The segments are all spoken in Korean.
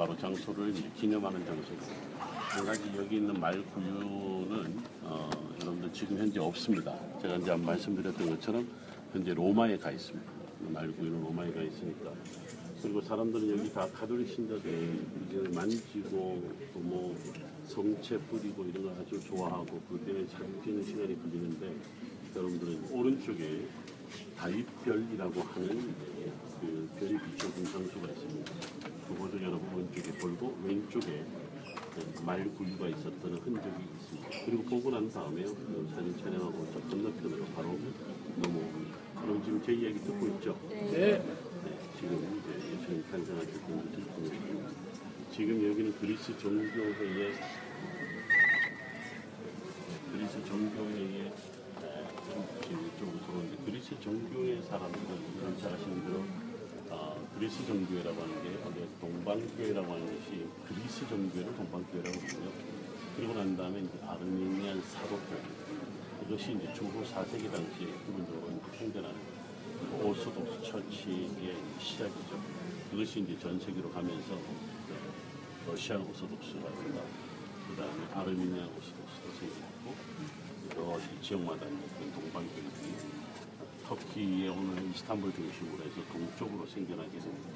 바로 장소를 기념하는 장소고 한 가지 여기 있는 말구유는 어, 여러분들 지금 현재 없습니다. 제가 이제 말씀드렸던 것처럼 현재 로마에 가 있습니다. 말구유는 로마에 가 있으니까 그리고 사람들은 여기 다 가톨릭 신자들 이제 만지고 또뭐 성체 뿌리고 이런 걸 아주 좋아하고 그 때문에 찍는 시간이 걸리는데 여러분들은 오른쪽에 다윗별이라고 하는 그 별이 비춰진 장소가 있습니다. 그것을 여러분 오른쪽에 보고 왼쪽에 그 말구유가 있었던 흔적이 있습니다. 그리고 보고 난 다음에 그 사진 촬영하고 저 건너편으로 바로 넘어옵니다. 그럼 지금 제 이야기 듣고 있죠? 네, 지금 이제 예수님 탄생하실 때 듣고 있습니다. 지금 여기는 그리스 정교회의 그리스 정교회의 에, 지금 이쪽으로 들어오는데 그리스 정교회 사람들은 잘 아시는 대로 어, 그리스 정교회라고 하는 게 동방교회라고 하는 것이 그리스 정교회를 동방교회라고 부르고요. 그리고 난 다음에 이제 아르메니안 사도교회 이것이 이제 중후 4세기 당시에 기본적으로 생겨나는 오소독스 처치의 시작이죠. 그것이 이제 전 세계로 가면서 러시안 오소독스라든가 그 다음에 아르메니아 오소독스도 생겼고 여러 지역마다 동방교회들이 터키의 오늘 이스탄불 중심으로 해서 동쪽으로 생겨나게 됩니다.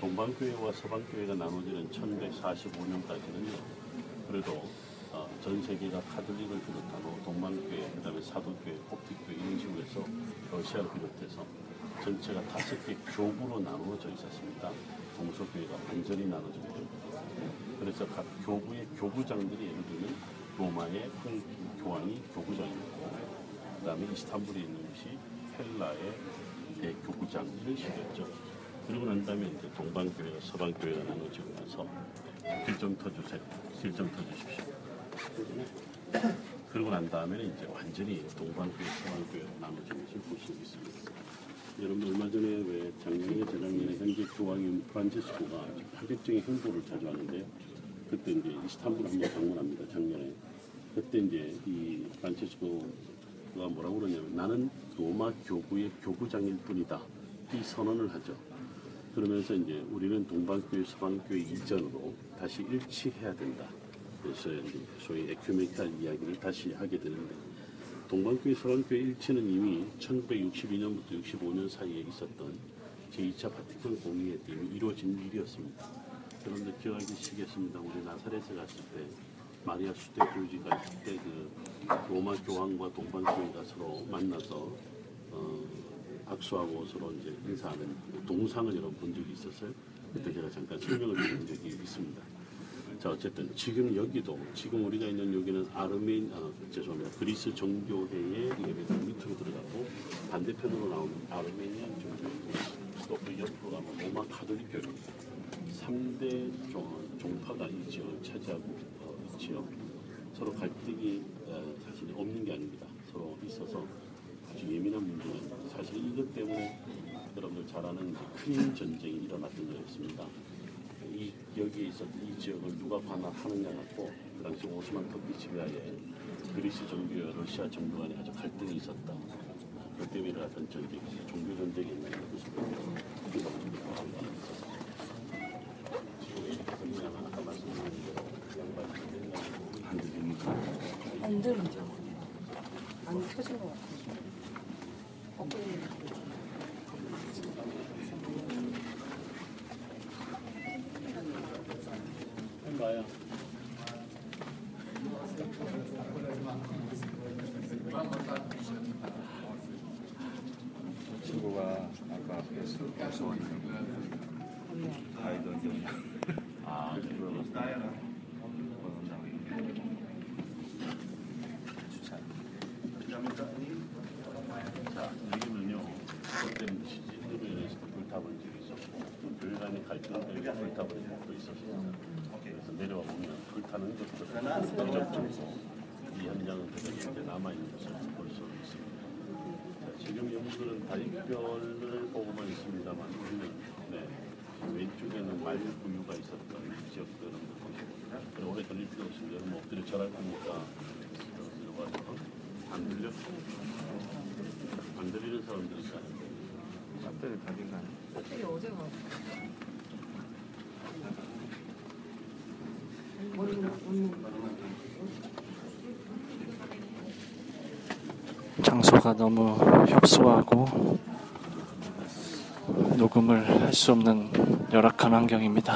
동방교회와 서방교회가 나눠지는 1145년까지는요. 그래도 어, 전 세계가 카톨릭을 비롯하고 동방교회, 그 다음에 사도교회, kop틱교회 이런 식으로 해서 러시아를 비롯해서 전체가 다섯 개 교구로 나누어져 있었습니다. 동서교회가 완전히 나눠지게 됩니다. 그래서 각 교구의 교구장들이 예를 들면 로마의 큰 교황이 교구장이었고 그 다음에 이스탄불에 있는 것이 헬라의 대교구장 이런 식이었죠. 그리고 난 다음에 이제 동방교회가 서방교회가 나눠지고 나서 길좀 터주세요. 길좀 터주십시오. 그리고 난 다음에는 이제 완전히 동방교회, 서방교회로 나눠진 것을 볼수 있습니다. 여러분 얼마 전에 왜 작년에 재작년에 현재 교황인 프란체스코가 파격적인 행보를 자주 하는데요. 그때 이제 이스탄불 한번 방문합니다. 작년에. 그때 이제 이 프란체스코가 뭐라고 그러냐면 나는 로마 교구의 교구장일 뿐이다. 이 선언을 하죠. 그러면서 이제 우리는 동방교회, 서방교회 이전으로 다시 일치해야 된다. 그래서 이제 소위 에큐메니칼 이야기를 다시 하게 되는데 동방교회, 서방교회 일치는 이미 1962년부터 65년 사이에 있었던 제2차 바티칸 공의회 때 이미 이루어진 일이었습니다. 여러분들 기억하시겠습니다. 우리 나사렛에 갔을 때 마리아 수대 교주가 있을 때그 로마 교황과 동방교회가 서로 만나서 어, 박수하고 서로 이제 인사하는 그 동상을 여러분 본 적이 있었어요. 그때 제가 잠깐 설명을 드린 적이 있습니다. 자 어쨌든 지금 여기도 지금 우리가 있는 여기는 아르멘 아, 죄송합니다 그리스 정교회의 예배당 밑으로 들어가고 반대편으로 나오는 아르메니안 정교회 또그 옆으로 가면 로마 카톨릭 교회 3대 종, 종파가 이 지역을 차지하고 어, 있지요. 서로 갈등이 어, 사실 없는 게 아닙니다. 서로 있어서 아주 예민한 문제는 사실 이것 때문에 여러분들 잘 아는 큰 전쟁이 일어났던 거였습니다. 이 여기에 있었던 이 지역을 누가 관할하느냐 갖고 그 당시 오스만 터키 지배하에 그리스 정교와 러시아 정부 간에 아주 갈등이 있었다. 그 때문에 일어났던 전쟁, 종교 전쟁이 있는 것을 우리가 있었습니다. 지금 아까 말씀드린 대로 양반이 안 들립니까? 안 들리죠. 안 켜진 것 같아요. 어, 해봐요. 친구가 아까 앞에서 무서워했는데 아이도 좀 아, 그러면 추천. 자, 여기는요, 그때는 시즌으로 인해서 불타본 적이 있었고, 또 교회 간의 갈등 때문에 불타본 적도 있었습니다. 그래서 내려와 보면 불타는 것도 이적적이고, 이 현장은 그대로 남아있는 것을 볼 수 있습니다. 자, 지금 여러분들은 다리별을 보고만 있습니다만, 우리는, 네, 왼쪽에는 말구유가 있었던 지역들은 보시고, 오래 걸릴 필요 없습니다. 여러분 엎드려 절할 거니까, 들어가지고, 안 들려? 안 들리는 사람들이 있어요. 짝들 답인가요? 되게 어제 가 장소가 너무 협소하고 녹음을 할 수 없는 열악한 환경입니다.